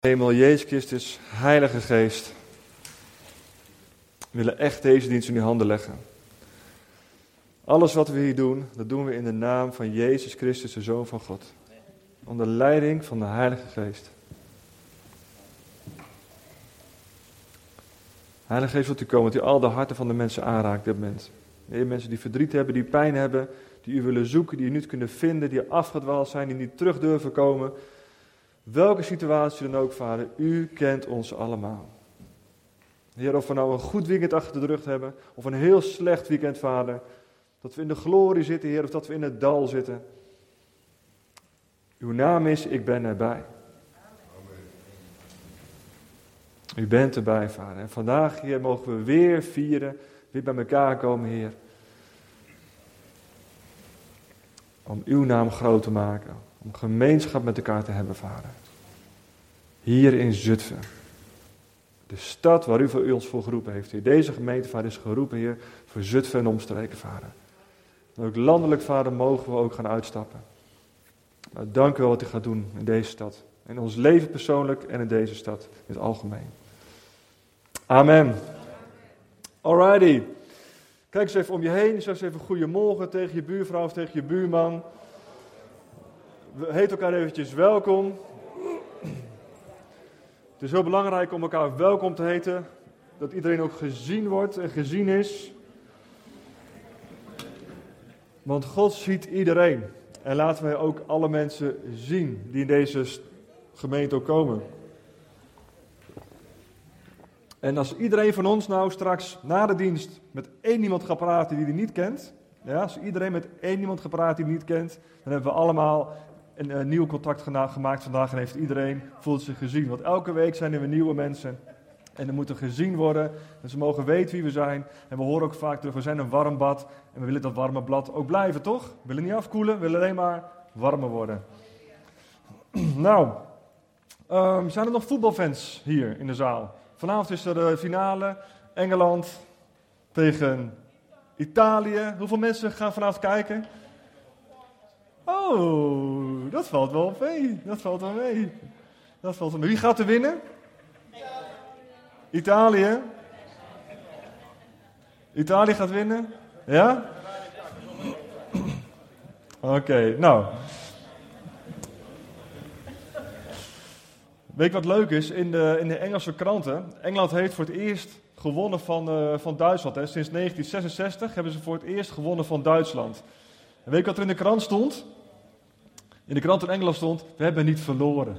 Hemel, Jezus Christus, Heilige Geest. We willen echt deze dienst in uw handen leggen. Alles wat we hier doen, dat doen we in de naam van Jezus Christus, de Zoon van God. Onder leiding van de Heilige Geest. Heilige Geest, wilt u komen, dat u al de harten van de mensen aanraakt dit moment. Mensen die verdriet hebben, die pijn hebben, die u willen zoeken, die u niet kunnen vinden, die afgedwaald zijn, die niet terug durven komen. Welke situatie dan ook, Vader, u kent ons allemaal. Heer, of we nou een goed weekend achter de rug hebben, of een heel slecht weekend, Vader. Dat we in de glorie zitten, Heer, of dat we in het dal zitten. Uw naam is, ik ben erbij. U bent erbij, Vader. En vandaag, Heer, mogen we weer vieren, weer bij elkaar komen, Heer. Om uw naam groot te maken. Om gemeenschap met elkaar te hebben, Vader. Hier in Zutphen. De stad waar u voor u ons voor geroepen heeft. Heer. Deze gemeente, Vader, is geroepen, Heer, voor Zutphen en omstreken, Vader. Ook landelijk, Vader, mogen we ook gaan uitstappen. Maar dank u wel wat u gaat doen in deze stad. In ons leven persoonlijk en in deze stad in het algemeen. Amen. Alrighty. Kijk eens even om je heen. Zeg eens even goedemorgen tegen je buurvrouw of tegen je buurman. Heten elkaar eventjes welkom. Het is heel belangrijk om elkaar welkom te heten. Dat iedereen ook gezien wordt en gezien is. Want God ziet iedereen. En laten wij ook alle mensen zien die in deze gemeente ook komen. En als iedereen van ons nou straks na de dienst met één iemand gaat praten die hij niet kent. Ja, als iedereen met één iemand gaat praten die hij niet kent. Dan hebben we allemaal een, een nieuw contact gemaakt vandaag. En heeft iedereen voelt zich gezien. Want elke week zijn er weer nieuwe mensen. En er moeten gezien worden. En ze mogen weten wie we zijn. En we horen ook vaak terug, we zijn een warm bad. En we willen dat warme blad ook blijven, toch? We willen niet afkoelen, we willen alleen maar warmer worden. nou, um, zijn er nog voetbalfans hier in de zaal? Vanavond is er de finale. Engeland tegen Italië. Hoeveel mensen gaan vanavond kijken? Oh, dat valt wel mee. Dat valt wel mee. Dat valt wel mee. Wie gaat er winnen? Italië. Italië gaat winnen? Ja? Oké, nou. Weet je wat leuk is? In de, in de Engelse kranten. Engeland heeft voor het eerst gewonnen van, uh, van Duitsland. Hè. Sinds 1966 hebben ze voor het eerst gewonnen van Duitsland. En weet je wat er in de krant stond? In de krant in Engeland stond: We hebben niet verloren.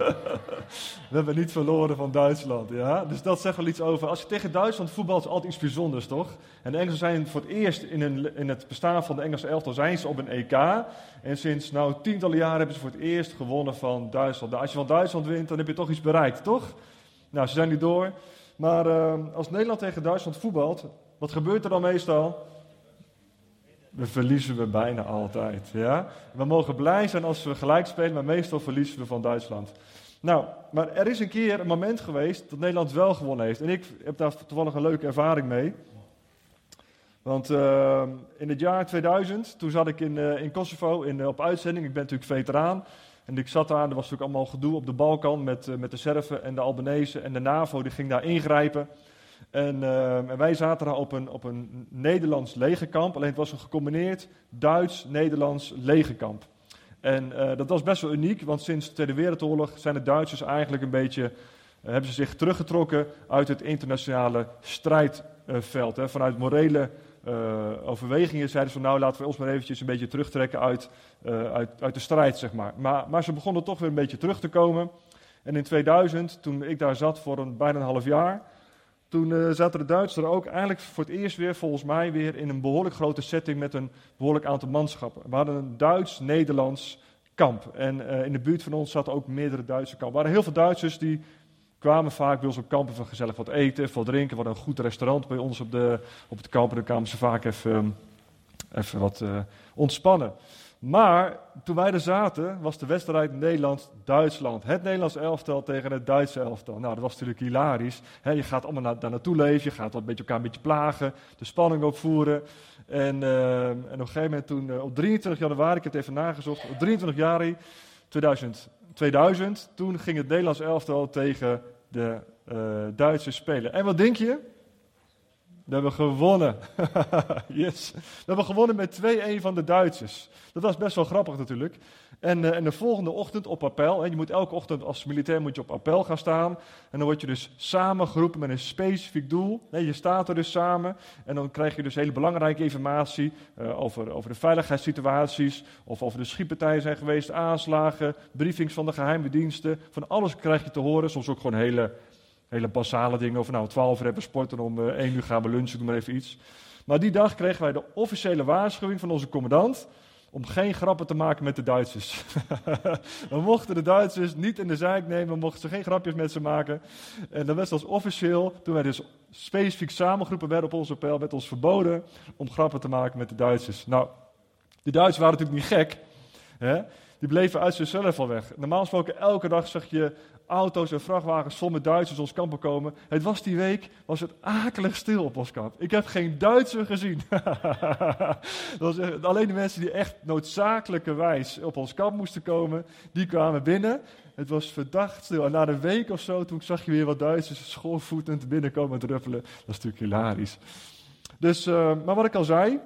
we hebben niet verloren van Duitsland. Ja? Dus dat zegt wel iets over. Als je tegen Duitsland voetbalt, is altijd iets bijzonders, toch? En de Engelsen zijn voor het eerst in, in het bestaan van de Engelse elftal zijn ze op een EK. En sinds nou tientallen jaren hebben ze voor het eerst gewonnen van Duitsland. Nou, als je van Duitsland wint, dan heb je toch iets bereikt, toch? Nou, ze zijn nu door. Maar uh, als Nederland tegen Duitsland voetbalt, wat gebeurt er dan meestal? We verliezen we bijna altijd. Ja? We mogen blij zijn als we gelijk spelen, maar meestal verliezen we van Duitsland. Nou, maar er is een keer een moment geweest dat Nederland wel gewonnen heeft. En ik heb daar toevallig een leuke ervaring mee. Want uh, in het jaar 2000, toen zat ik in, uh, in Kosovo in, uh, op uitzending. Ik ben natuurlijk veteraan. En ik zat daar, er was natuurlijk allemaal gedoe op de Balkan met, met de Serven en de Albanese. En de NAVO die ging daar ingrijpen. En, uh, en, wij zaten daar op een, op een Nederlands legerkamp. Alleen het was een gecombineerd Duits-Nederlands legerkamp. En uh, dat was best wel uniek, want sinds de Tweede Wereldoorlog zijn de Duitsers eigenlijk een beetje. Uh, hebben ze zich teruggetrokken uit het internationale strijdveld. Vanuit morele overwegingen zeiden ze van nou laten we ons maar eventjes een beetje terugtrekken uit, uit, uit de strijd, zeg maar. maar. Maar ze begonnen toch weer een beetje terug te komen. En in 2000, toen ik daar zat voor een, bijna een half jaar, toen uh, zaten de Duitsers er ook eigenlijk voor het eerst weer, volgens mij, weer in een behoorlijk grote setting met een behoorlijk aantal manschappen. We hadden een Duits-Nederlands kamp. En uh, in de buurt van ons zaten ook meerdere Duitse kampen. Er waren heel veel Duitsers die kwamen vaak bij ons op kampen van gezellig wat eten, wat drinken. We hadden een goed restaurant bij ons op, de, op het kamp. En dan kwamen ze vaak even, even wat uh, ontspannen. Maar toen wij er zaten, was de wedstrijd Nederland-Duitsland. Het Nederlands elftal tegen het Duitse elftal. Nou, dat was natuurlijk hilarisch. je gaat allemaal naar, daar naartoe leven, je gaat een beetje elkaar een beetje plagen, de spanning opvoeren. En, uh, en op een gegeven moment toen, uh, op 23 januari, ik heb het even nagezocht, op 23 januari 2000, 2000, toen ging het Nederlands elftal tegen de uh, Duitsers spelen. En wat denk je? We hebben gewonnen. yes. We hebben gewonnen met 2-1 van de Duitsers. Dat was best wel grappig natuurlijk. En, uh, en de volgende ochtend op appel. Hè, je moet elke ochtend als militair moet je op appel gaan staan. En dan word je dus samengeroepen met een specifiek doel. Nee, je staat er dus samen. En dan krijg je dus hele belangrijke informatie uh, over, over de veiligheidssituaties. Of over de schietpartijen zijn geweest, aanslagen, briefings van de geheime diensten. Van alles krijg je te horen. Soms ook gewoon hele hele basale dingen. Of nou, 12 uur hebben sporten, om uh, 1 uur gaan we lunchen, doe maar even iets. Maar die dag kregen wij de officiële waarschuwing van onze commandant om geen grappen te maken met de Duitsers. we mochten de Duitsers niet in de zijk nemen, we mochten ze geen grapjes met ze maken. En dan was als officieel, toen wij dus specifiek samengeroepen werden op onze pijl, werd ons verboden om grappen te maken met de Duitsers. Nou, de Duitsers waren natuurlijk niet gek. Hè? Die bleven uit zichzelf al weg. Normaal gesproken elke dag zag je auto's en vrachtwagens vol Duitsers ons kamp komen. Het was die week, was het akelig stil op ons kamp. Ik heb geen Duitser gezien. alleen de mensen die echt noodzakelijkerwijs op ons kamp moesten komen, die kwamen binnen. Het was verdacht stil. En na een week of zo, toen zag je weer wat Duitsers schoolvoetend binnenkomen druppelen. Dat is natuurlijk hilarisch. Dus, uh, maar wat ik al zei,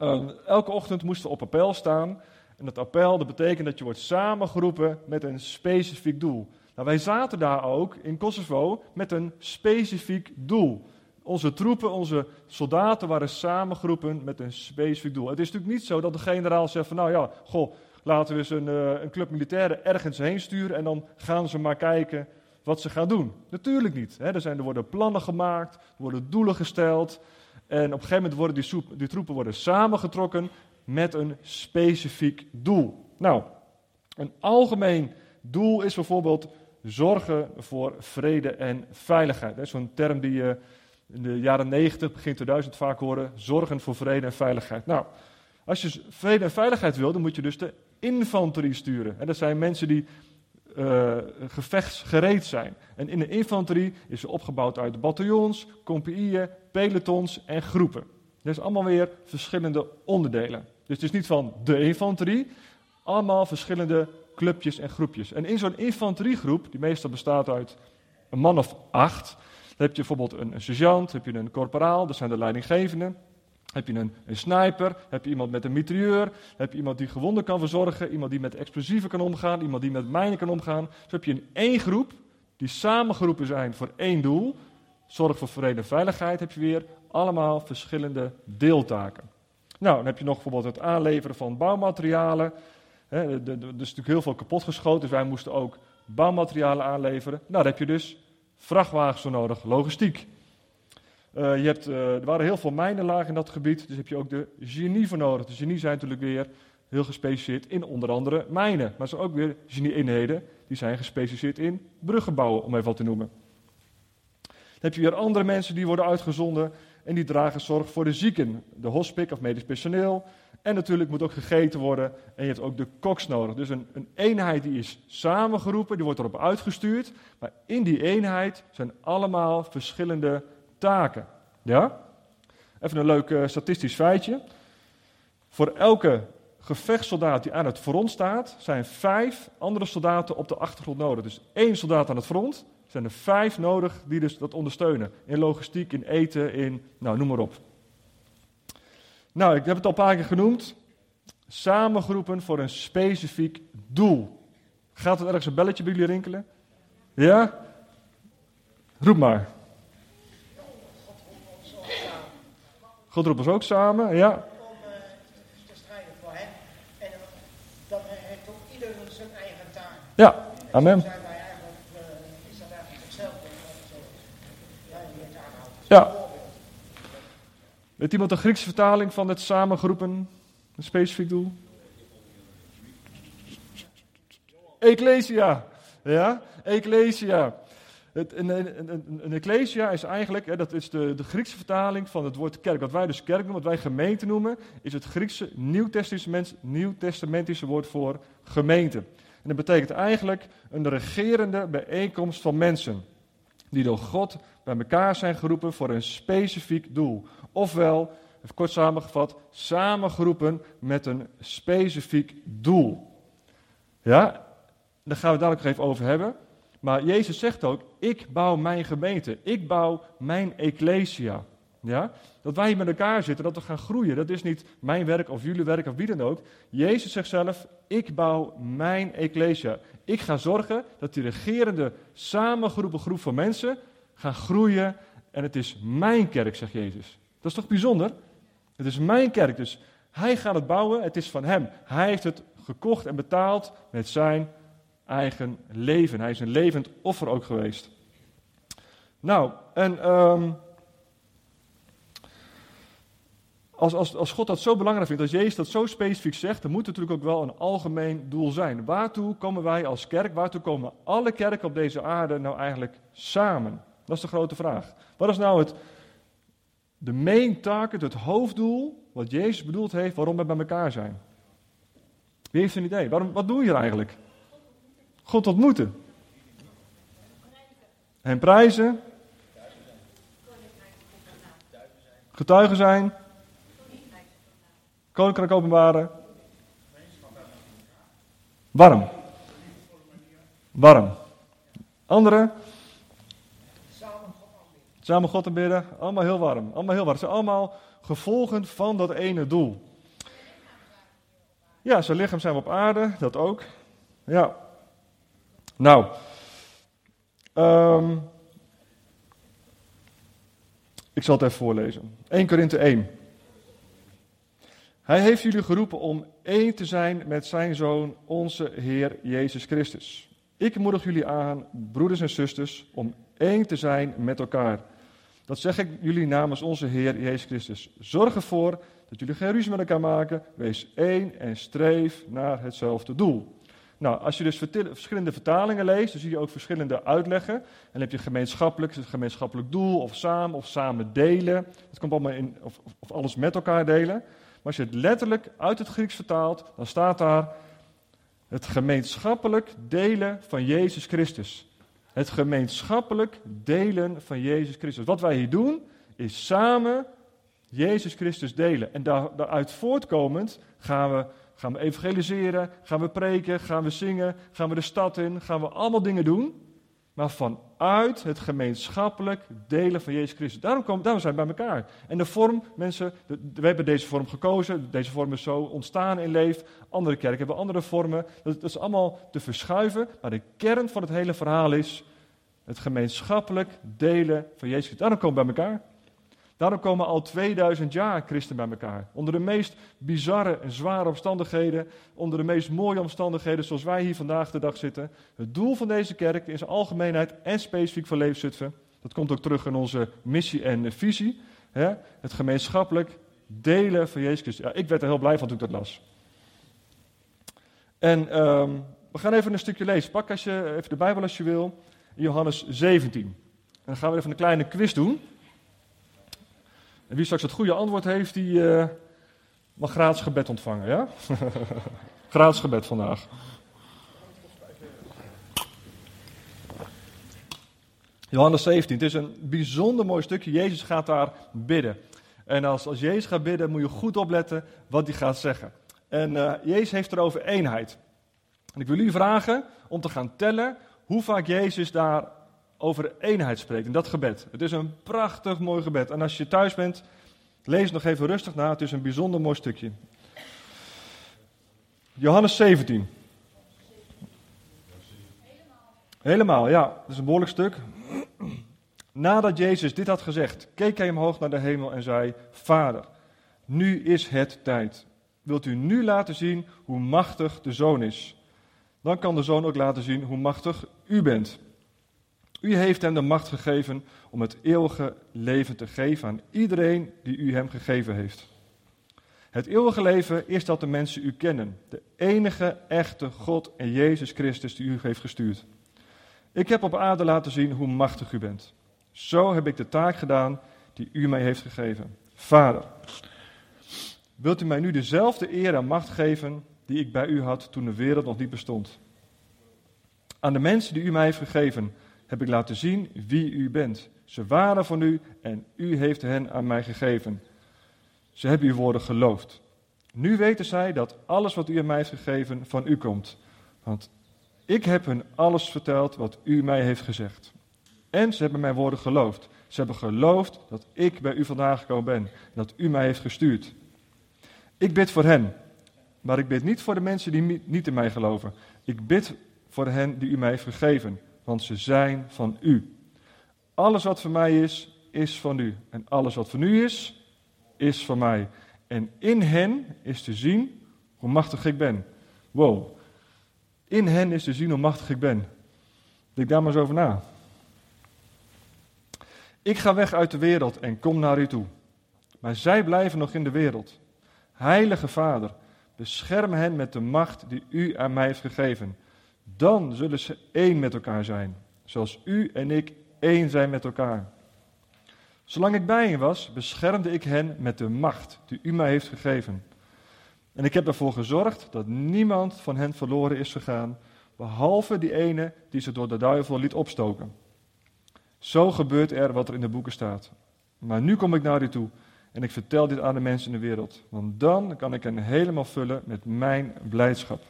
uh, elke ochtend moesten we op appel staan. En dat appel, dat betekent dat je wordt samengeroepen met een specifiek doel. Nou, wij zaten daar ook in Kosovo met een specifiek doel. Onze troepen, onze soldaten waren samengeroepen met een specifiek doel. Het is natuurlijk niet zo dat de generaal zegt van nou ja, goh, laten we eens een, uh, een club militairen ergens heen sturen en dan gaan ze maar kijken wat ze gaan doen. Natuurlijk niet. Hè. Er, zijn, er worden plannen gemaakt, er worden doelen gesteld. En op een gegeven moment worden die, die troepen worden samengetrokken met een specifiek doel. Nou, een algemeen doel is bijvoorbeeld zorgen voor vrede en veiligheid. Dat is zo'n term die je in de jaren 90, begin 2000 vaak horen. Zorgen voor vrede en veiligheid. Nou, als je vrede en veiligheid wil, dan moet je dus de infanterie sturen. En dat zijn mensen die uh, gevechtsgereed zijn. En in de infanterie is ze opgebouwd uit bataljons, compagnieën, pelotons en groepen. Dat is allemaal weer verschillende onderdelen. Dus het is niet van de infanterie, allemaal verschillende clubjes en groepjes. En in zo'n infanteriegroep, die meestal bestaat uit een man of acht, heb je bijvoorbeeld een, sergeant, heb je een korporaal, dat zijn de leidinggevenden. Heb je een, een sniper, heb je iemand met een mitrailleur, heb je iemand die gewonden kan verzorgen, iemand die met explosieven kan omgaan, iemand die met mijnen kan omgaan. Dus heb je in één groep, die samengeroepen zijn voor één doel, zorg voor vrede en veiligheid, heb je weer allemaal verschillende deeltaken. Nou, dan heb je nog bijvoorbeeld het aanleveren van bouwmaterialen, er is natuurlijk heel veel kapotgeschoten, dus wij moesten ook bouwmaterialen aanleveren. Nou, heb je dus vrachtwagens voor nodig, logistiek. Uh, je hebt, uh, er waren heel veel mijnenlagen in dat gebied, dus heb je ook de genie voor nodig. De genie zijn natuurlijk weer heel gespecialiseerd in onder andere mijnen. Maar er zijn ook weer genie-eenheden die zijn gespecialiseerd in bruggen bouwen, om even wat te noemen. Dan heb je weer andere mensen die worden uitgezonden en die dragen zorg voor de zieken. De hospic of medisch personeel, en natuurlijk moet ook gegeten worden. En je hebt ook de koks nodig. Dus een, een, eenheid die is samengeroepen, die wordt erop uitgestuurd. Maar in die eenheid zijn allemaal verschillende taken. Ja? Even een leuk uh, statistisch feitje. Voor elke gevechtssoldaat die aan het front staat, zijn vijf andere soldaten op de achtergrond nodig. Dus één soldaat aan het front, zijn er vijf nodig die dus dat ondersteunen. In logistiek, in eten, in, nou noem maar op. Nou, ik heb het al een paar keer genoemd. Samengeroepen voor een specifiek doel. Gaat er ergens een belletje bij jullie rinkelen? Ja? Roep maar. God roept ons ook samen, ja. Om uh, te strijden voor hem. En heeft ook ieder zijn eigen taak. Ja, amen. Zijn wij eigenlijk, uh, is dat eigenlijk hetzelfde? Ja, die het aanhoudt. Ja. Weet iemand de Griekse vertaling van het samengeroepen? Een specifiek doel? Ecclesia. Ja, Ecclesia. Het, een, een, een, een, ecclesia is eigenlijk, hè, dat is de, de Griekse vertaling van het woord kerk. Wat wij dus kerk noemen, wat wij gemeente noemen, is het Griekse nieuwtestamentische woord voor gemeente. En dat betekent eigenlijk een regerende bijeenkomst van mensen. Die door God bij elkaar zijn geroepen voor een specifiek doel. Ofwel, kort samengevat, samengeroepen met een specifiek doel. Ja, Daar gaan we het dadelijk nog even over hebben. Maar Jezus zegt ook, ik bouw mijn gemeente. Ik bouw mijn ecclesia. Ja? Dat wij hier met elkaar zitten, dat we gaan groeien. Dat is niet mijn werk of jullie werk of wie dan ook. Jezus zegt zelf, ik bouw mijn ecclesia. Ik ga zorgen dat die regerende, samengeroepen groep van mensen gaan groeien. En het is mijn kerk, zegt Jezus. Dat is toch bijzonder? Het is mijn kerk, dus hij gaat het bouwen. Het is van hem. Hij heeft het gekocht en betaald met zijn eigen leven. Hij is een levend offer ook geweest. Nou, en um, als, als, als God dat zo belangrijk vindt, als Jezus dat zo specifiek zegt, dan moet het natuurlijk ook wel een algemeen doel zijn. Waartoe komen wij als kerk, waartoe komen alle kerken op deze aarde nou eigenlijk samen? Dat is de grote vraag. Wat is nou het de main target, het hoofddoel, wat Jezus bedoeld heeft, waarom we bij elkaar zijn? Wie heeft een idee? Waarom, wat doe je hier eigenlijk? God ontmoeten. En prijzen. Getuigen zijn. Koninkrijk openbaren. Warm. Warm. Andere? Samen God te bidden. Allemaal heel warm. Allemaal heel warm. Het zijn allemaal gevolgen van dat ene doel. Ja, zijn lichaam zijn we op aarde. Dat ook. Ja. Nou. Um, ik zal het even voorlezen. 1 Korinthe 1. Hij heeft jullie geroepen om één te zijn met zijn zoon, onze Heer Jezus Christus. Ik moedig jullie aan, broeders en zusters, om één te zijn met elkaar. Dat zeg ik jullie namens onze Heer Jezus Christus. Zorg ervoor dat jullie geen ruzie met elkaar maken. Wees één en streef naar hetzelfde doel. Nou, als je dus verschillende vertalingen leest, dan zie je ook verschillende uitleggen. En dan heb je gemeenschappelijk, het gemeenschappelijk doel, of samen, of samen delen. Het komt allemaal in, of, of alles met elkaar delen. Maar als je het letterlijk uit het Grieks vertaalt, dan staat daar het gemeenschappelijk delen van Jezus Christus. Het gemeenschappelijk delen van Jezus Christus. Wat wij hier doen, is samen Jezus Christus delen. En daar, daaruit voortkomend gaan we, gaan we evangeliseren, gaan we preken, gaan we zingen, gaan we de stad in, gaan we allemaal dingen doen maar vanuit het gemeenschappelijk delen van Jezus Christus. Daarom, komen, daarom zijn we bij elkaar. En de vorm, mensen, we hebben deze vorm gekozen, deze vorm is zo ontstaan in Leef. Andere kerken hebben andere vormen. Dat is allemaal te verschuiven, maar de kern van het hele verhaal is het gemeenschappelijk delen van Jezus Christus. Daarom komen we bij elkaar. Daarom komen al 2000 jaar christenen bij elkaar. Onder de meest bizarre en zware omstandigheden. Onder de meest mooie omstandigheden zoals wij hier vandaag de dag zitten. Het doel van deze kerk zijn algemeenheid en specifiek voor Leefzutphen. Dat komt ook terug in onze missie en visie. Hè? Het gemeenschappelijk delen van Jezus Christus. Ja, ik werd er heel blij van toen ik dat las. En um, we gaan even een stukje lezen. Pak als je, even de Bijbel als je wil. Johannes 17. En dan gaan we even een kleine quiz doen. En wie straks het goede antwoord heeft, die uh, mag gratis gebed ontvangen, ja? gratis gebed vandaag. Johannes 17, het is een bijzonder mooi stukje. Jezus gaat daar bidden. En als, als Jezus gaat bidden, moet je goed opletten wat hij gaat zeggen. En uh, Jezus heeft er over eenheid. En ik wil u vragen om te gaan tellen hoe vaak Jezus daar over eenheid spreekt in dat gebed. Het is een prachtig mooi gebed. En als je thuis bent, lees nog even rustig na. Het is een bijzonder mooi stukje. Johannes 17. Helemaal, ja. Dat is een behoorlijk stuk. Nadat Jezus dit had gezegd, keek hij omhoog naar de hemel en zei: Vader, nu is het tijd. Wilt u nu laten zien hoe machtig de zoon is? Dan kan de zoon ook laten zien hoe machtig u bent. U heeft hem de macht gegeven om het eeuwige leven te geven aan iedereen die u hem gegeven heeft. Het eeuwige leven is dat de mensen u kennen, de enige echte God en Jezus Christus die u heeft gestuurd. Ik heb op aarde laten zien hoe machtig u bent. Zo heb ik de taak gedaan die u mij heeft gegeven. Vader, wilt u mij nu dezelfde eer en macht geven die ik bij u had toen de wereld nog niet bestond? Aan de mensen die u mij heeft gegeven, heb ik laten zien wie u bent. Ze waren van u en u heeft hen aan mij gegeven. Ze hebben uw woorden geloofd. Nu weten zij dat alles wat u aan mij heeft gegeven van u komt. Want Ik heb hun alles verteld wat u mij heeft gezegd. En ze hebben mijn woorden geloofd. Ze hebben geloofd dat ik bij u vandaan gekomen ben. En dat u mij heeft gestuurd. Ik bid voor hen. Maar ik bid niet voor de mensen die niet in mij geloven. Ik bid voor hen die u mij heeft gegeven. Want ze zijn van u. Alles wat van mij is, is van u. En alles wat van u is, is van mij. En in hen is te zien hoe machtig ik ben. Wow. In hen is te zien hoe machtig ik ben. Denk daar maar eens over na. Ik ga weg uit de wereld en kom naar u toe. Maar zij blijven nog in de wereld. Heilige Vader, bescherm hen met de macht die u aan mij heeft gegeven. Dan zullen ze één met elkaar zijn, zoals u en ik één zijn met elkaar. Zolang ik bij hen was, beschermde ik hen met de macht die u mij heeft gegeven. En ik heb ervoor gezorgd dat niemand van hen verloren is gegaan, behalve die ene die ze door de duivel liet opstoken. Zo gebeurt er wat er in de boeken staat. Maar nu kom ik naar u toe en ik vertel dit aan de mensen in de wereld, want dan kan ik hen helemaal vullen met mijn blijdschap.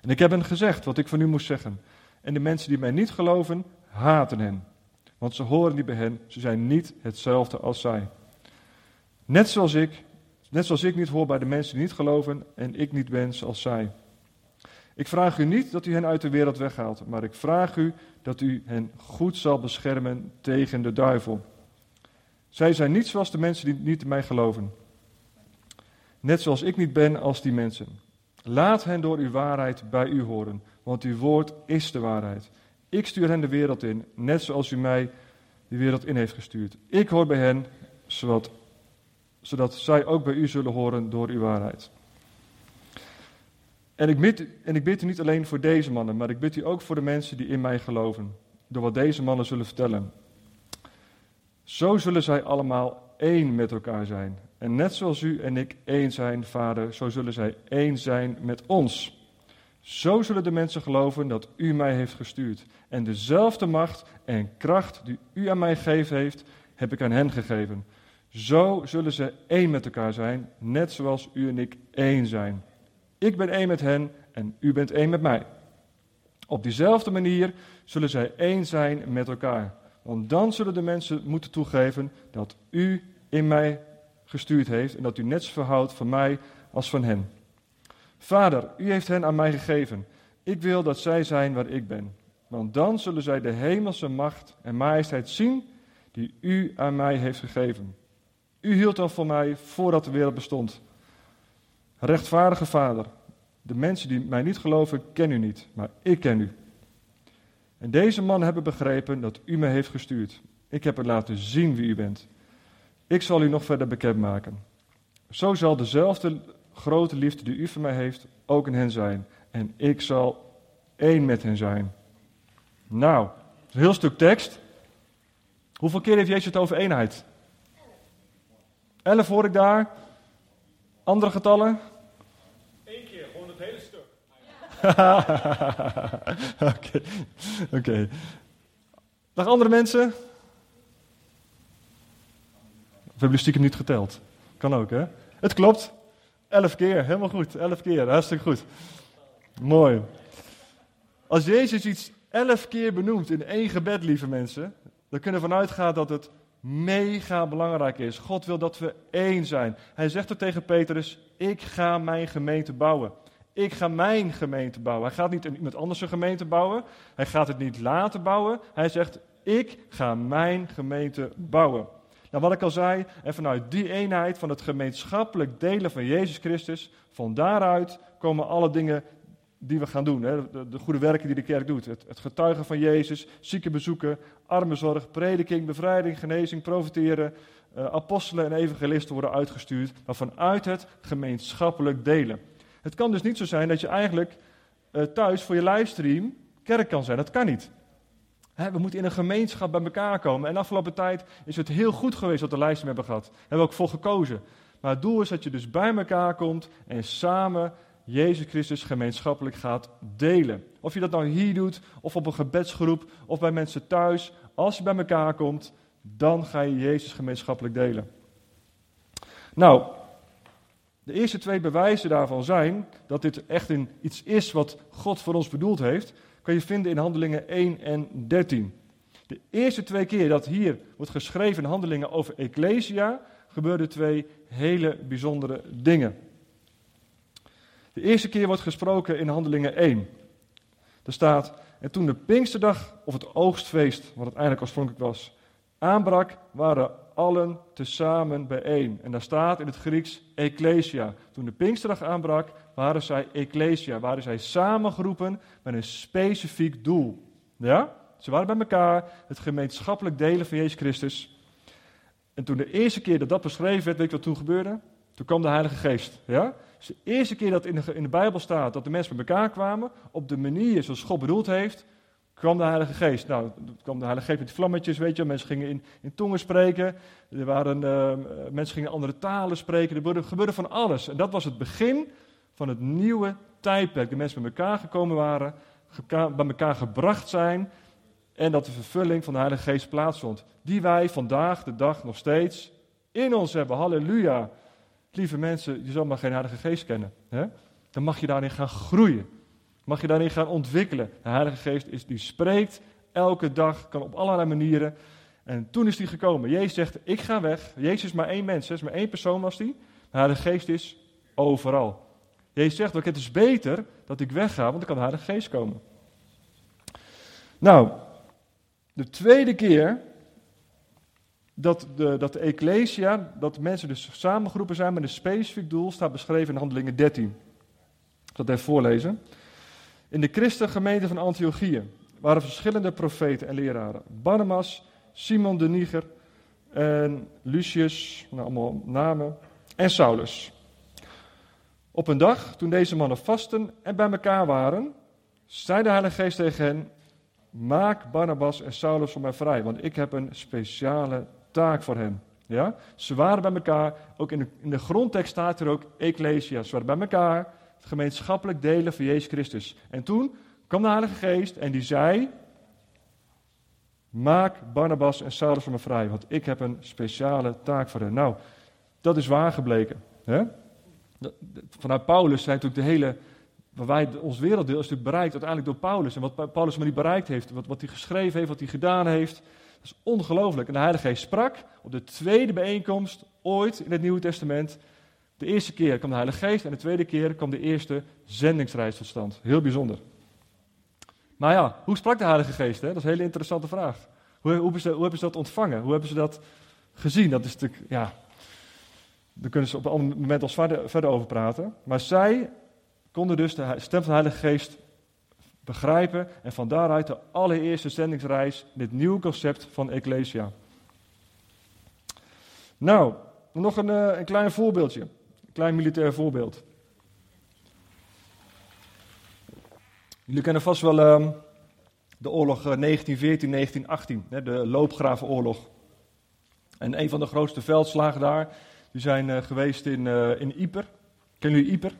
En ik heb hen gezegd wat ik van u moest zeggen. En de mensen die mij niet geloven, haten hen. Want ze horen niet bij hen, ze zijn niet hetzelfde als zij. Net zoals ik, net zoals ik niet hoor bij de mensen die niet geloven en ik niet ben zoals zij. Ik vraag u niet dat u hen uit de wereld weghaalt, maar ik vraag u dat u hen goed zal beschermen tegen de duivel. Zij zijn niet zoals de mensen die niet in mij geloven. Net zoals ik niet ben als die mensen. Laat hen door uw waarheid bij u horen, want uw woord is de waarheid. Ik stuur hen de wereld in, net zoals u mij de wereld in heeft gestuurd. Ik hoor bij hen, zodat, zodat zij ook bij u zullen horen door uw waarheid. En ik, bid, en ik bid u niet alleen voor deze mannen, maar ik bid u ook voor de mensen die in mij geloven, door wat deze mannen zullen vertellen. Zo zullen zij allemaal één met elkaar zijn. En net zoals u en ik één zijn, Vader, zo zullen zij één zijn met ons. Zo zullen de mensen geloven dat u mij heeft gestuurd. En dezelfde macht en kracht die u aan mij gegeven heeft, heb ik aan hen gegeven. Zo zullen ze één met elkaar zijn, net zoals u en ik één zijn. Ik ben één met hen en u bent één met mij. Op diezelfde manier zullen zij één zijn met elkaar. Want dan zullen de mensen moeten toegeven dat u in mij gestuurd heeft en dat u net zo verhoudt van mij als van hen. Vader, u heeft hen aan mij gegeven. Ik wil dat zij zijn waar ik ben. Want dan zullen zij de hemelse macht en majesteit zien die u aan mij heeft gegeven. U hield dan voor mij voordat de wereld bestond. Rechtvaardige Vader, de mensen die mij niet geloven, kennen u niet, maar ik ken u. En deze man hebben begrepen dat u mij heeft gestuurd. Ik heb het laten zien wie u bent. Ik zal u nog verder bekendmaken. Zo zal dezelfde grote liefde die u voor mij heeft ook in hen zijn. En ik zal één met hen zijn. Nou, een heel stuk tekst. Hoeveel keer heeft Jezus het over eenheid? Elf hoor ik daar. Andere getallen? Eén keer, gewoon het hele stuk. Oké. Oké. Nog andere mensen? Hebben jullie stiekem niet geteld? Kan ook, hè? Het klopt. Elf keer, helemaal goed. Elf keer, hartstikke goed. Mooi. Als Jezus iets elf keer benoemt in één gebed, lieve mensen, dan kunnen we vanuit gaan dat het mega belangrijk is. God wil dat we één zijn. Hij zegt er tegen Petrus: Ik ga mijn gemeente bouwen. Ik ga mijn gemeente bouwen. Hij gaat niet iemand anders een gemeente bouwen. Hij gaat het niet laten bouwen. Hij zegt: Ik ga mijn gemeente bouwen. Nou, wat ik al zei, en vanuit die eenheid van het gemeenschappelijk delen van Jezus Christus, van daaruit komen alle dingen die we gaan doen. Hè? De, de, goede werken die de kerk doet. Het, getuigen van Jezus, zieken bezoeken, armenzorg, prediking, bevrijding, genezing, profiteren. Uh, apostelen en evangelisten worden uitgestuurd, maar vanuit het gemeenschappelijk delen. Het kan dus niet zo zijn dat je eigenlijk uh, thuis voor je livestream kerk kan zijn. Dat kan niet we moeten in een gemeenschap bij elkaar komen. En de afgelopen tijd is het heel goed geweest we de lijst hebben gehad. Daar hebben we ook voor gekozen. Maar het doel is dat je dus bij elkaar komt en samen Jezus Christus gemeenschappelijk gaat delen. Of je dat nou hier doet, of op een gebedsgroep, of bij mensen thuis. Als je bij elkaar komt, dan ga je Jezus gemeenschappelijk delen. Nou, De eerste twee bewijzen daarvan zijn dat dit echt een, iets is wat God voor ons bedoeld heeft, kan je vinden in Handelingen 1 en 13. De eerste twee keer dat hier wordt geschreven in Handelingen over Ecclesia, gebeurden twee hele bijzondere dingen. De eerste keer wordt gesproken in Handelingen 1. Er staat, en toen de Pinksterdag of het oogstfeest, wat het eigenlijk oorspronkelijk was, aanbrak, waren allen tezamen bijeen. En daar staat in het Grieks Ecclesia. Toen de Pinksterdag aanbrak, waren zij Ecclesia, waren zij samengeroepen met een specifiek doel. Ja? Ze waren bij elkaar, het gemeenschappelijk delen van Jezus Christus. En toen de eerste keer dat dat beschreven werd, weet je wat toen gebeurde? Toen kwam de Heilige Geest. Ja? Dus de eerste keer dat in de, in de Bijbel staat dat de mensen bij elkaar kwamen, op de manier zoals God bedoeld heeft, kwam de Heilige Geest. Nou, kwam de Heilige Geest met vlammetjes, weet je, mensen gingen in, in tongen spreken, er waren, uh, mensen gingen andere talen spreken, er gebeurde van alles. En dat was het begin van het nieuwe tijdperk. De mensen bij elkaar gekomen waren, bij elkaar gebracht zijn en dat de vervulling van de Heilige Geest plaatsvond. Die wij vandaag de dag nog steeds in ons hebben. Halleluja. Lieve mensen, je zal maar geen Heilige Geest kennen. Hè? Dan mag je daarin gaan groeien. Mag je daarin gaan ontwikkelen. De Heilige Geest is, die spreekt elke dag, kan op allerlei manieren. En toen is die gekomen. Jezus zegt, ik ga weg. Jezus is maar één mens, is maar één persoon was die. De Heilige Geest is overal. Jezus zegt ook, het is beter dat ik wegga, want dan kan de Heilige Geest komen. Nou, de tweede keer dat de, dat de Ecclesia, dat mensen dus samengeroepen zijn met een specifiek doel, staat beschreven in Handelingen 13. Ik zal het even voorlezen. In de christengemeente van Antiochië waren verschillende profeten en leraren. Barnabas, Simon de Niger en Lucius, nou allemaal namen, en Saulus. Op een dag, toen deze mannen vasten en bij elkaar waren, zei de Heilige Geest tegen hen, maak Barnabas en Saulus voor mij vrij, want ik heb een speciale taak voor hen. Ja? Ze waren bij elkaar, ook in de, in de grondtekst staat er ook ecclesia. Ze waren bij elkaar, het gemeenschappelijk delen van Jezus Christus. En toen kwam de Heilige Geest en die zei, maak Barnabas en Saulus voor me vrij, want ik heb een speciale taak voor hen. Nou, dat is waar gebleken. Hè? Vanuit Paulus zijn natuurlijk de hele, waar wij, ons werelddeel is natuurlijk bereikt uiteindelijk door Paulus. En wat Paulus maar niet bereikt heeft, wat, wat hij geschreven heeft, wat hij gedaan heeft, dat is ongelooflijk. En de Heilige Geest sprak op de tweede bijeenkomst ooit in het Nieuwe Testament. De eerste keer kwam de Heilige Geest en de tweede keer kwam de eerste zendingsreis tot stand. Heel bijzonder. Maar ja, hoe sprak de Heilige Geest? Hè? Dat is een hele interessante vraag. Hoe, hoe, hoe, hebben ze dat ontvangen? Hoe hebben ze dat gezien? Dat is natuurlijk, ja, daar kunnen ze op een ander moment al verder, verder over praten. Maar zij konden dus de stem van de Heilige Geest begrijpen en van daaruit de allereerste zendingsreis, dit nieuwe concept van Ecclesia. Nou, nog een, uh, een klein voorbeeldje, een klein militair voorbeeld. Jullie kennen vast wel uh, de oorlog 1914-1918, uh, de loopgravenoorlog. En een van de grootste veldslagen daar, die zijn uh, geweest in, uh, in Yper. Kennen jullie Yper?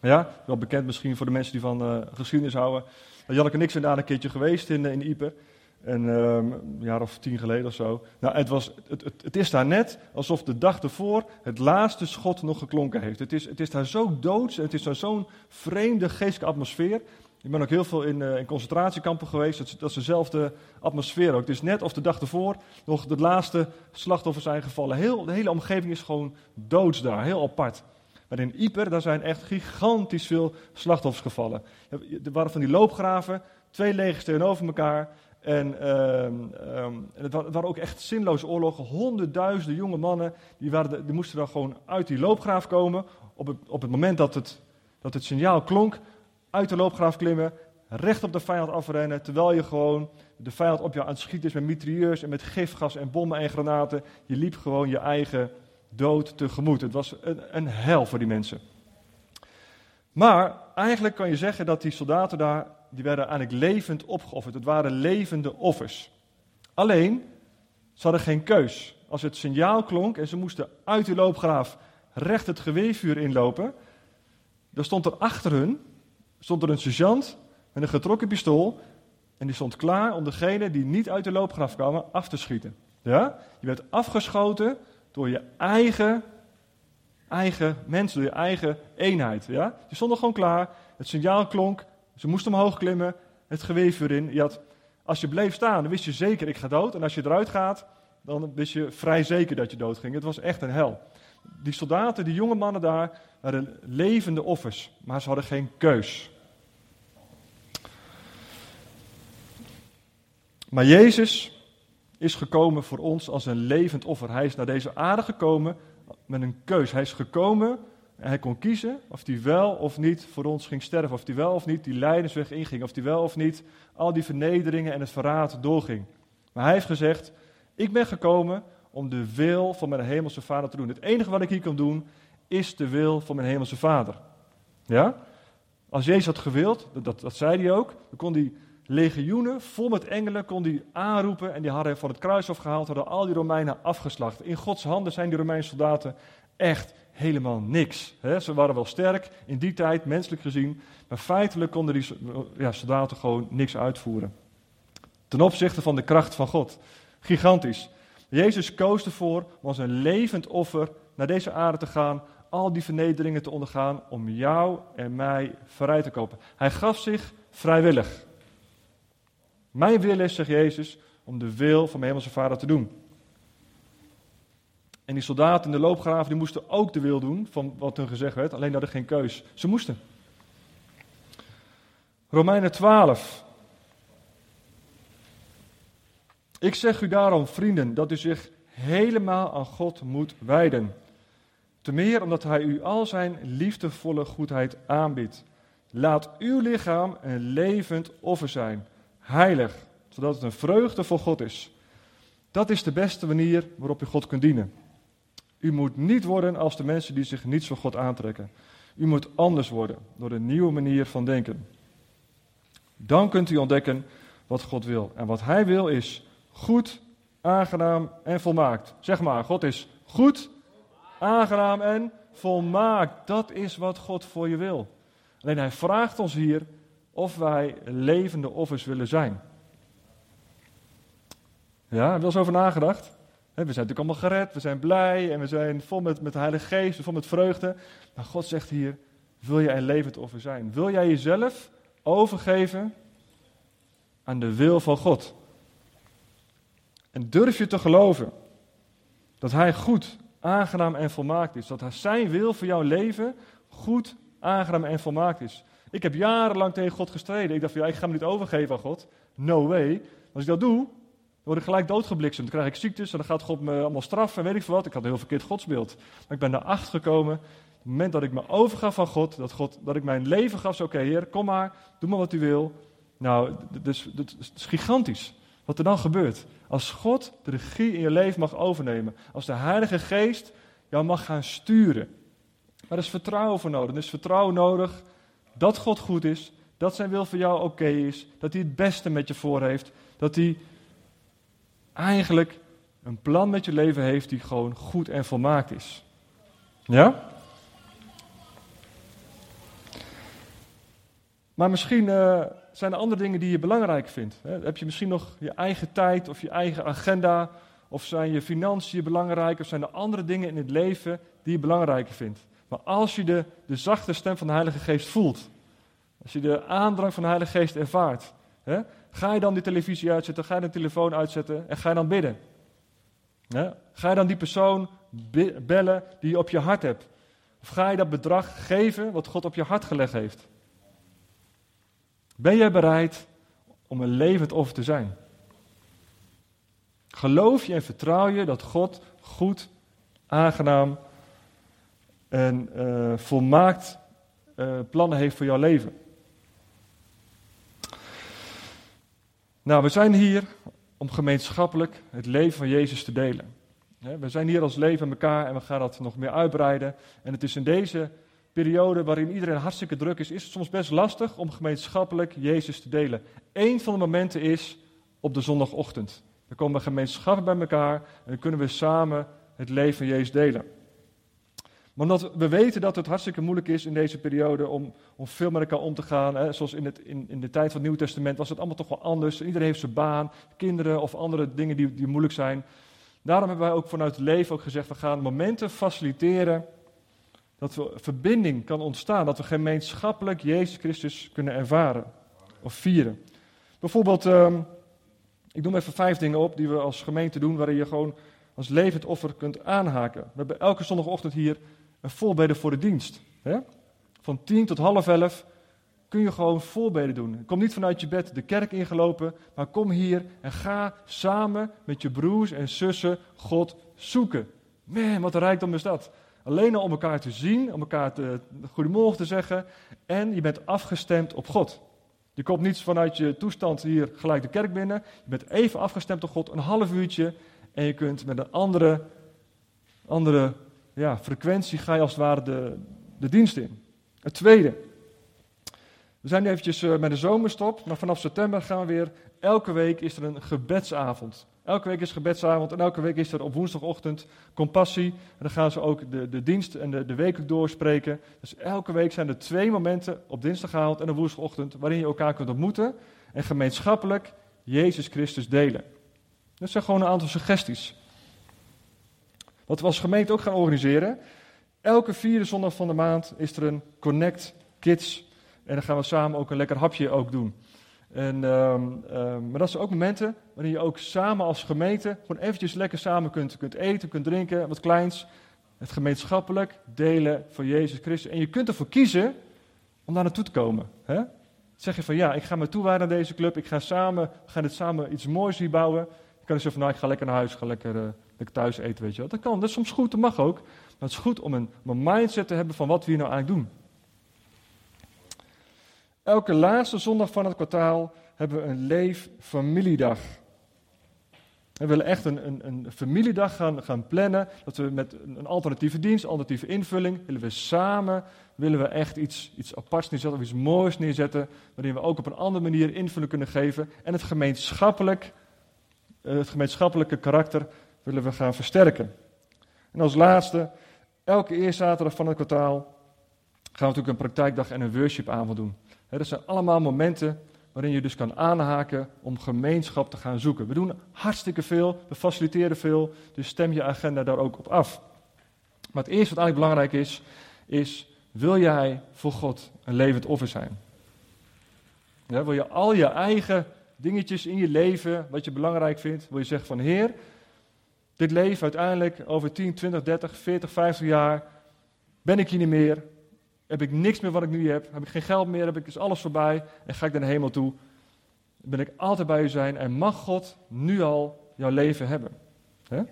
Ja, wel bekend misschien voor de mensen die van uh, geschiedenis houden. Janneke en ik zijn daar een keertje geweest in, in Ieper. En, um, een jaar of tien geleden of zo. Nou, het, was, het, het, is daar net alsof de dag ervoor het laatste schot nog geklonken heeft. Het is, het is daar zo doods het is daar zo'n vreemde geestelijke atmosfeer. Ik ben ook heel veel in, uh, in concentratiekampen geweest. Dat, is dezelfde atmosfeer ook. Het is net of de dag ervoor nog de laatste slachtoffers zijn gevallen. Heel, de hele omgeving is gewoon doods daar, heel apart. Maar in Ieper, daar zijn echt gigantisch veel slachtoffers gevallen. Er waren van die loopgraven, twee legers tegenover elkaar. En, um, en het waren ook echt zinloze oorlogen. Honderdduizenden jonge mannen, die, die moesten dan gewoon uit die loopgraaf komen. Op het, op het moment dat het, dat het signaal klonk, uit de loopgraaf klimmen, recht op de vijand afrennen. Terwijl je gewoon de vijand op jou aan het schieten is met mitrailleurs en met gifgas en bommen en granaten. Je liep gewoon je eigen dood tegemoet. Het was een, een hel voor die mensen. Maar eigenlijk kan je zeggen dat die soldaten daar, die werden eigenlijk levend opgeofferd. Het waren levende offers. Alleen, ze hadden geen keus. Als het signaal klonk en ze moesten uit die loopgraaf recht het geweervuur inlopen, dan stond er achter hun stond er een sergeant met een getrokken pistool en die stond klaar om degene die niet uit de loopgraaf kwamen af te schieten. Ja? Je werd afgeschoten door je eigen eigen mensen, door je eigen eenheid. Ja? Je stond er gewoon klaar, het signaal klonk, ze moesten omhoog klimmen, het geweef erin. Je had, als je bleef staan, dan wist je zeker, ik ga dood. En als je eruit gaat, dan wist je vrij zeker dat je dood ging. Het was echt een hel. Die soldaten, die jonge mannen daar, waren levende offers, maar ze hadden geen keus. Maar Jezus is gekomen voor ons als een levend offer. Hij is naar deze aarde gekomen met een keus. Hij is gekomen en hij kon kiezen of hij wel of niet voor ons ging sterven. Of hij wel of niet die lijdensweg inging. Of hij wel of niet al die vernederingen en het verraad doorging. Maar hij heeft gezegd, ik ben gekomen om de wil van mijn hemelse vader te doen. Het enige wat ik hier kan doen, is de wil van mijn hemelse vader. Ja? Als Jezus had gewild, dat, dat, zei hij ook, dan kon hij legioenen vol met engelen kon hij aanroepen en die hadden van het kruis afgehaald, hadden al die Romeinen afgeslacht. In Gods handen zijn die Romeinse soldaten echt helemaal niks. ze waren wel sterk in die tijd, menselijk gezien, maar feitelijk konden die ja, soldaten gewoon niks uitvoeren. Ten opzichte van de kracht van God. Gigantisch. Jezus koos ervoor om als een levend offer naar deze aarde te gaan, al die vernederingen te ondergaan om jou en mij vrij te kopen. Hij gaf zich vrijwillig. Mijn wil is, zegt Jezus, om de wil van mijn hemelse vader te doen. En die soldaten in de loopgraven die moesten ook de wil doen van wat hun gezegd werd, alleen hadden geen keus. Ze moesten. Romeinen 12. Ik zeg u daarom, vrienden, dat u zich helemaal aan God moet wijden. Te meer omdat Hij u al zijn liefdevolle goedheid aanbiedt. Laat uw lichaam een levend offer zijn, heilig, zodat het een vreugde voor God is. Dat is de beste manier waarop u God kunt dienen. U moet niet worden als de mensen die zich niets van God aantrekken. U moet anders worden door een nieuwe manier van denken. Dan kunt u ontdekken wat God wil. En wat Hij wil is goed, aangenaam en volmaakt. Zeg maar, God is goed, aangenaam en volmaakt. Dat is wat God voor je wil. Alleen Hij vraagt ons hier of wij levende offers willen zijn. Ja, heb je er eens over nagedacht? We zijn natuurlijk allemaal gered, we zijn blij en we zijn vol met, met de Heilige Geest, vol met vreugde. Maar God zegt hier, wil jij een levend offer zijn? Wil jij jezelf overgeven aan de wil van God? En durf je te geloven dat Hij goed, aangenaam en volmaakt is? Dat Zijn wil voor jouw leven goed, aangenaam en volmaakt is? Ik heb jarenlang tegen God gestreden. Ik dacht van ja, ik ga me niet overgeven aan God. No way. Als ik dat doe, dan word ik gelijk doodgebliksemd. Dan krijg ik ziektes en dan gaat God me allemaal straffen en weet ik veel wat. Ik had een heel verkeerd godsbeeld. Maar ik ben daarachter gekomen, op het moment dat ik me overgaf van God, dat, God, dat ik mijn leven gaf, oké Heer, kom maar, doe maar wat u wil. Nou, dat is, dat is gigantisch. Wat er dan gebeurt. Als God de regie in je leven mag overnemen. Als de Heilige Geest jou mag gaan sturen. Maar er is vertrouwen voor nodig. Er is vertrouwen nodig dat God goed is, dat zijn wil voor jou oké is, dat hij het beste met je voor heeft, dat hij eigenlijk een plan met je leven heeft die gewoon goed en volmaakt is. Ja? Maar misschien uh, zijn er andere dingen die je belangrijk vindt. Heb je misschien nog je eigen tijd of je eigen agenda? Of zijn je financiën belangrijk? Of zijn er andere dingen in het leven die je belangrijker vindt? Maar als je de, de zachte stem van de Heilige Geest voelt, als je de aandrang van de Heilige Geest ervaart, hè, ga je dan die televisie uitzetten, ga je de telefoon uitzetten en ga je dan bidden? Ga je dan die persoon bellen die je op je hart hebt? Of ga je dat bedrag geven wat God op je hart gelegd heeft? Ben jij bereid om een levend offer te zijn? Geloof je en vertrouw je dat God goed, aangenaam en uh, volmaakt uh, plannen heeft voor jouw leven. Nou, we zijn hier om gemeenschappelijk het leven van Jezus te delen. We zijn hier als leven met elkaar en we gaan dat nog meer uitbreiden. En het is in deze periode waarin iedereen hartstikke druk is, is het soms best lastig om gemeenschappelijk Jezus te delen. Eén van de momenten is op de zondagochtend. Dan komen we gemeenschappelijk bij elkaar en dan kunnen we samen het leven van Jezus delen. Maar omdat we weten dat het hartstikke moeilijk is in deze periode om, om veel met elkaar om te gaan. Hè. Zoals in, het, in, in de tijd van het Nieuwe Testament was het allemaal toch wel anders. Iedereen heeft zijn baan, kinderen of andere dingen die, die moeilijk zijn. Daarom hebben wij ook vanuit het leven ook gezegd, we gaan momenten faciliteren Dat we verbinding kan ontstaan, dat we gemeenschappelijk Jezus Christus kunnen ervaren of vieren. Bijvoorbeeld, ehm, ik noem even vijf dingen op die we als gemeente doen, waarin je gewoon als levend offer kunt aanhaken. We hebben elke zondagochtend hier een voorbeden voor de dienst. Hè? Van tien tot half elf kun je gewoon voorbeden doen. Kom niet vanuit je bed de kerk ingelopen, maar kom hier en ga samen met je broers en zussen God zoeken. Man, wat een rijkdom is dat. Alleen al om elkaar te zien, om elkaar te, goedemorgen te zeggen en je bent afgestemd op God. Je komt niet vanuit je toestand hier gelijk de kerk binnen. Je bent even afgestemd op God, een half uurtje. En je kunt met een andere, andere ja, frequentie ga je als het ware de, de dienst in. Het tweede. We zijn nu eventjes uh, met de zomerstop, maar vanaf september gaan we weer. Elke week is er een gebedsavond. Elke week is gebedsavond en elke week is er op woensdagochtend compassie. En dan gaan ze ook de, de dienst en de, de week doorspreken. Dus elke week zijn er twee momenten op dinsdagavond en op woensdagochtend waarin je elkaar kunt ontmoeten en gemeenschappelijk Jezus Christus delen. Dat zijn gewoon een aantal suggesties. Wat we als gemeente ook gaan organiseren. Elke vierde zondag van de maand is er een Connect Kids. En dan gaan we samen ook een lekker hapje ook doen. En, um, maar dat zijn ook momenten waarin je ook samen als gemeente gewoon eventjes lekker samen kunt, kunt eten, kunt drinken, wat kleins. Het gemeenschappelijk delen van Jezus Christus. En je kunt ervoor kiezen om daar naartoe te komen. Hè? Zeg je van ja, ik ga me toewijden aan deze club, ik ga samen, we gaan dit samen iets moois hier bouwen. Je kan dus zeggen van nou, ik ga lekker naar huis, ga lekker, uh, lekker thuis eten, weet je wel. Dat kan, dat is soms goed, dat mag ook. Maar het is goed om een, een mindset te hebben van wat we hier nou eigenlijk doen. Elke laatste zondag van het kwartaal hebben we een leef-familiedag. We willen echt een, een, een, familiedag gaan, gaan plannen. Dat we met een alternatieve dienst, alternatieve invulling, willen we samen, willen we echt iets, iets aparts neerzetten of iets moois neerzetten. Waarin we ook op een andere manier invulling kunnen geven. En het, gemeenschappelijk, eh, het gemeenschappelijke karakter willen we gaan versterken. En als laatste, elke eerste zaterdag van het kwartaal gaan we natuurlijk een praktijkdag en een worshipavond doen. dat zijn allemaal momenten waarin je dus kan aanhaken om gemeenschap te gaan zoeken. We doen hartstikke veel, we faciliteren veel, dus stem je agenda daar ook op af. Maar het eerste wat eigenlijk belangrijk is, is wil jij voor God een levend offer zijn? Wil je al je eigen dingetjes in je leven, wat je belangrijk vindt, wil je zeggen van Heer, dit leven uiteindelijk over 10, 20, 30, 40, 50 jaar ben ik hier niet meer, heb ik niks meer wat ik nu heb, heb ik geen geld meer, heb ik is alles voorbij en ga ik naar de hemel toe. Ben ik altijd bij u zijn en mag God nu al jouw leven hebben. He?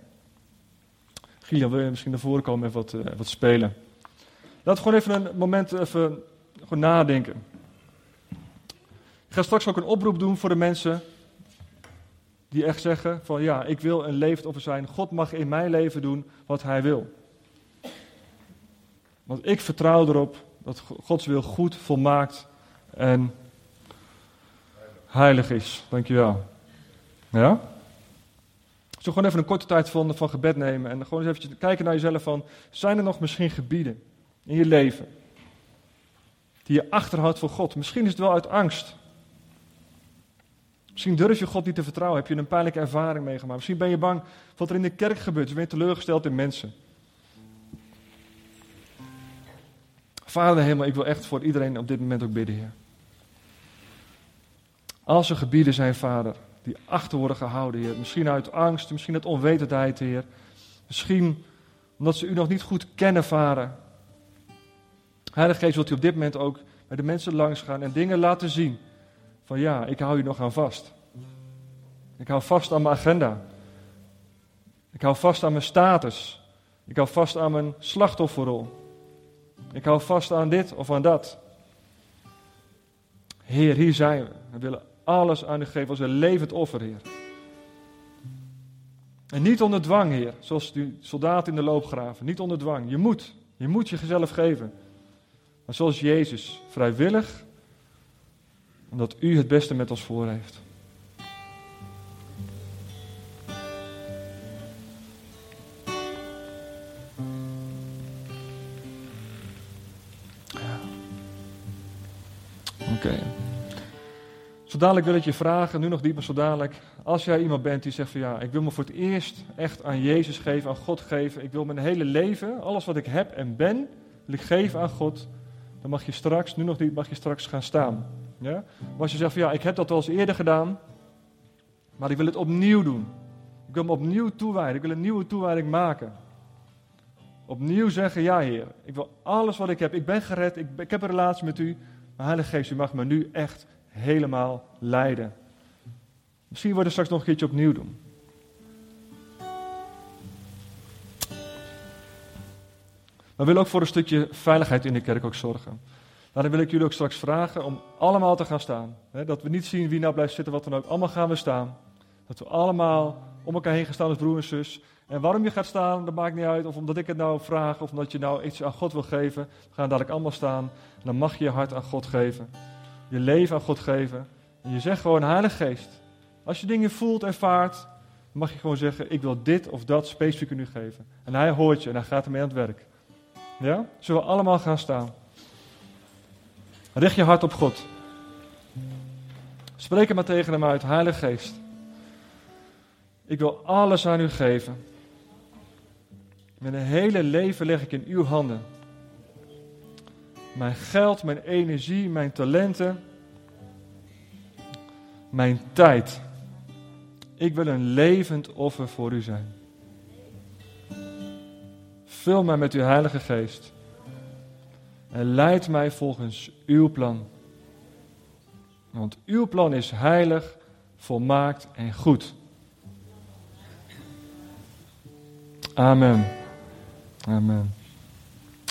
Wil je misschien naar voren komen en wat, uh, wat spelen? Laten we gewoon even een moment even gewoon nadenken. Ik ga straks ook een oproep doen voor de mensen die echt zeggen van ja, ik wil een levend zijn. God mag in mijn leven doen wat hij wil. Want ik vertrouw erop dat Gods wil goed, volmaakt en heilig is. Dankjewel. Ja? Zo gewoon even een korte tijd van, van gebed nemen en gewoon eens even kijken naar jezelf van, zijn er nog misschien gebieden in je leven die je achterhoudt voor God? Misschien is het wel uit angst. Misschien durf je God niet te vertrouwen, heb je een pijnlijke ervaring meegemaakt. Misschien ben je bang wat er in de kerk gebeurt, je teleurgesteld in mensen. Vader helemaal, ik wil echt voor iedereen op dit moment ook bidden, Heer. Als er gebieden zijn, Vader, die achter worden gehouden, Heer. Misschien uit angst, misschien uit onwetendheid, Heer. Misschien omdat ze u nog niet goed kennen, Vader. Heilige Geest, wilt u op dit moment ook bij de mensen langs gaan en dingen laten zien. Van ja, ik hou je nog aan vast. Ik hou vast aan mijn agenda. Ik hou vast aan mijn status. Ik hou vast aan mijn slachtofferrol. Ik hou vast aan dit of aan dat. Heer, hier zijn we. We willen alles aan u geven als een levend offer, Heer. En niet onder dwang, Heer, zoals die soldaat in de loopgraven. Niet onder dwang. Je moet. Je moet jezelf geven. Maar zoals Jezus, vrijwillig, omdat u het beste met ons voor heeft. Oké. Zo dadelijk wil ik je vragen, nu nog dieper zo dadelijk. Als jij iemand bent die zegt van ja, ik wil me voor het eerst echt aan Jezus geven, aan God geven. Ik wil mijn hele leven, alles wat ik heb en ben, wil ik geven aan God, dan mag je straks, nu nog niet, mag je straks gaan staan. Ja? Als je zegt van ja, ik heb dat wel eens eerder gedaan, maar ik wil het opnieuw doen. Ik wil me opnieuw toewijden, ik wil een nieuwe toewijding maken. Opnieuw zeggen, ja Heer, ik wil alles wat ik heb, ik ben gered, ik, ik heb een relatie met u, maar Heilige Geest, u mag me nu echt helemaal leiden. Misschien wordt het straks nog een keertje opnieuw doen. Maar we willen ook voor een stukje veiligheid in de kerk ook zorgen. Daarom wil ik jullie ook straks vragen om allemaal te gaan staan. dat we niet zien wie nou blijft zitten, wat dan ook. Allemaal gaan we staan. Dat we allemaal om elkaar heen gaan staan als broer en zus. En waarom je gaat staan, dat maakt niet uit. Of omdat ik het nou vraag, of omdat je nou iets aan God wil geven. We gaan dadelijk allemaal staan. En dan mag je je hart aan God geven. Je leven aan God geven. En je zegt gewoon, Heilige Geest. Als je dingen voelt, ervaart, mag je gewoon zeggen, ik wil dit of dat specifiek aan u geven. En hij hoort je en hij gaat ermee aan het werk. Ja? Zullen we allemaal gaan staan? Richt je hart op God. Spreek er maar tegen hem uit, Heilige Geest. Ik wil alles aan u geven. Mijn hele leven leg ik in uw handen. Mijn geld, mijn energie, mijn talenten, mijn tijd. Ik wil een levend offer voor u zijn. Vul mij met uw Heilige Geest. En leid mij volgens uw plan. Want uw plan is heilig, volmaakt en goed. Amen. Amen.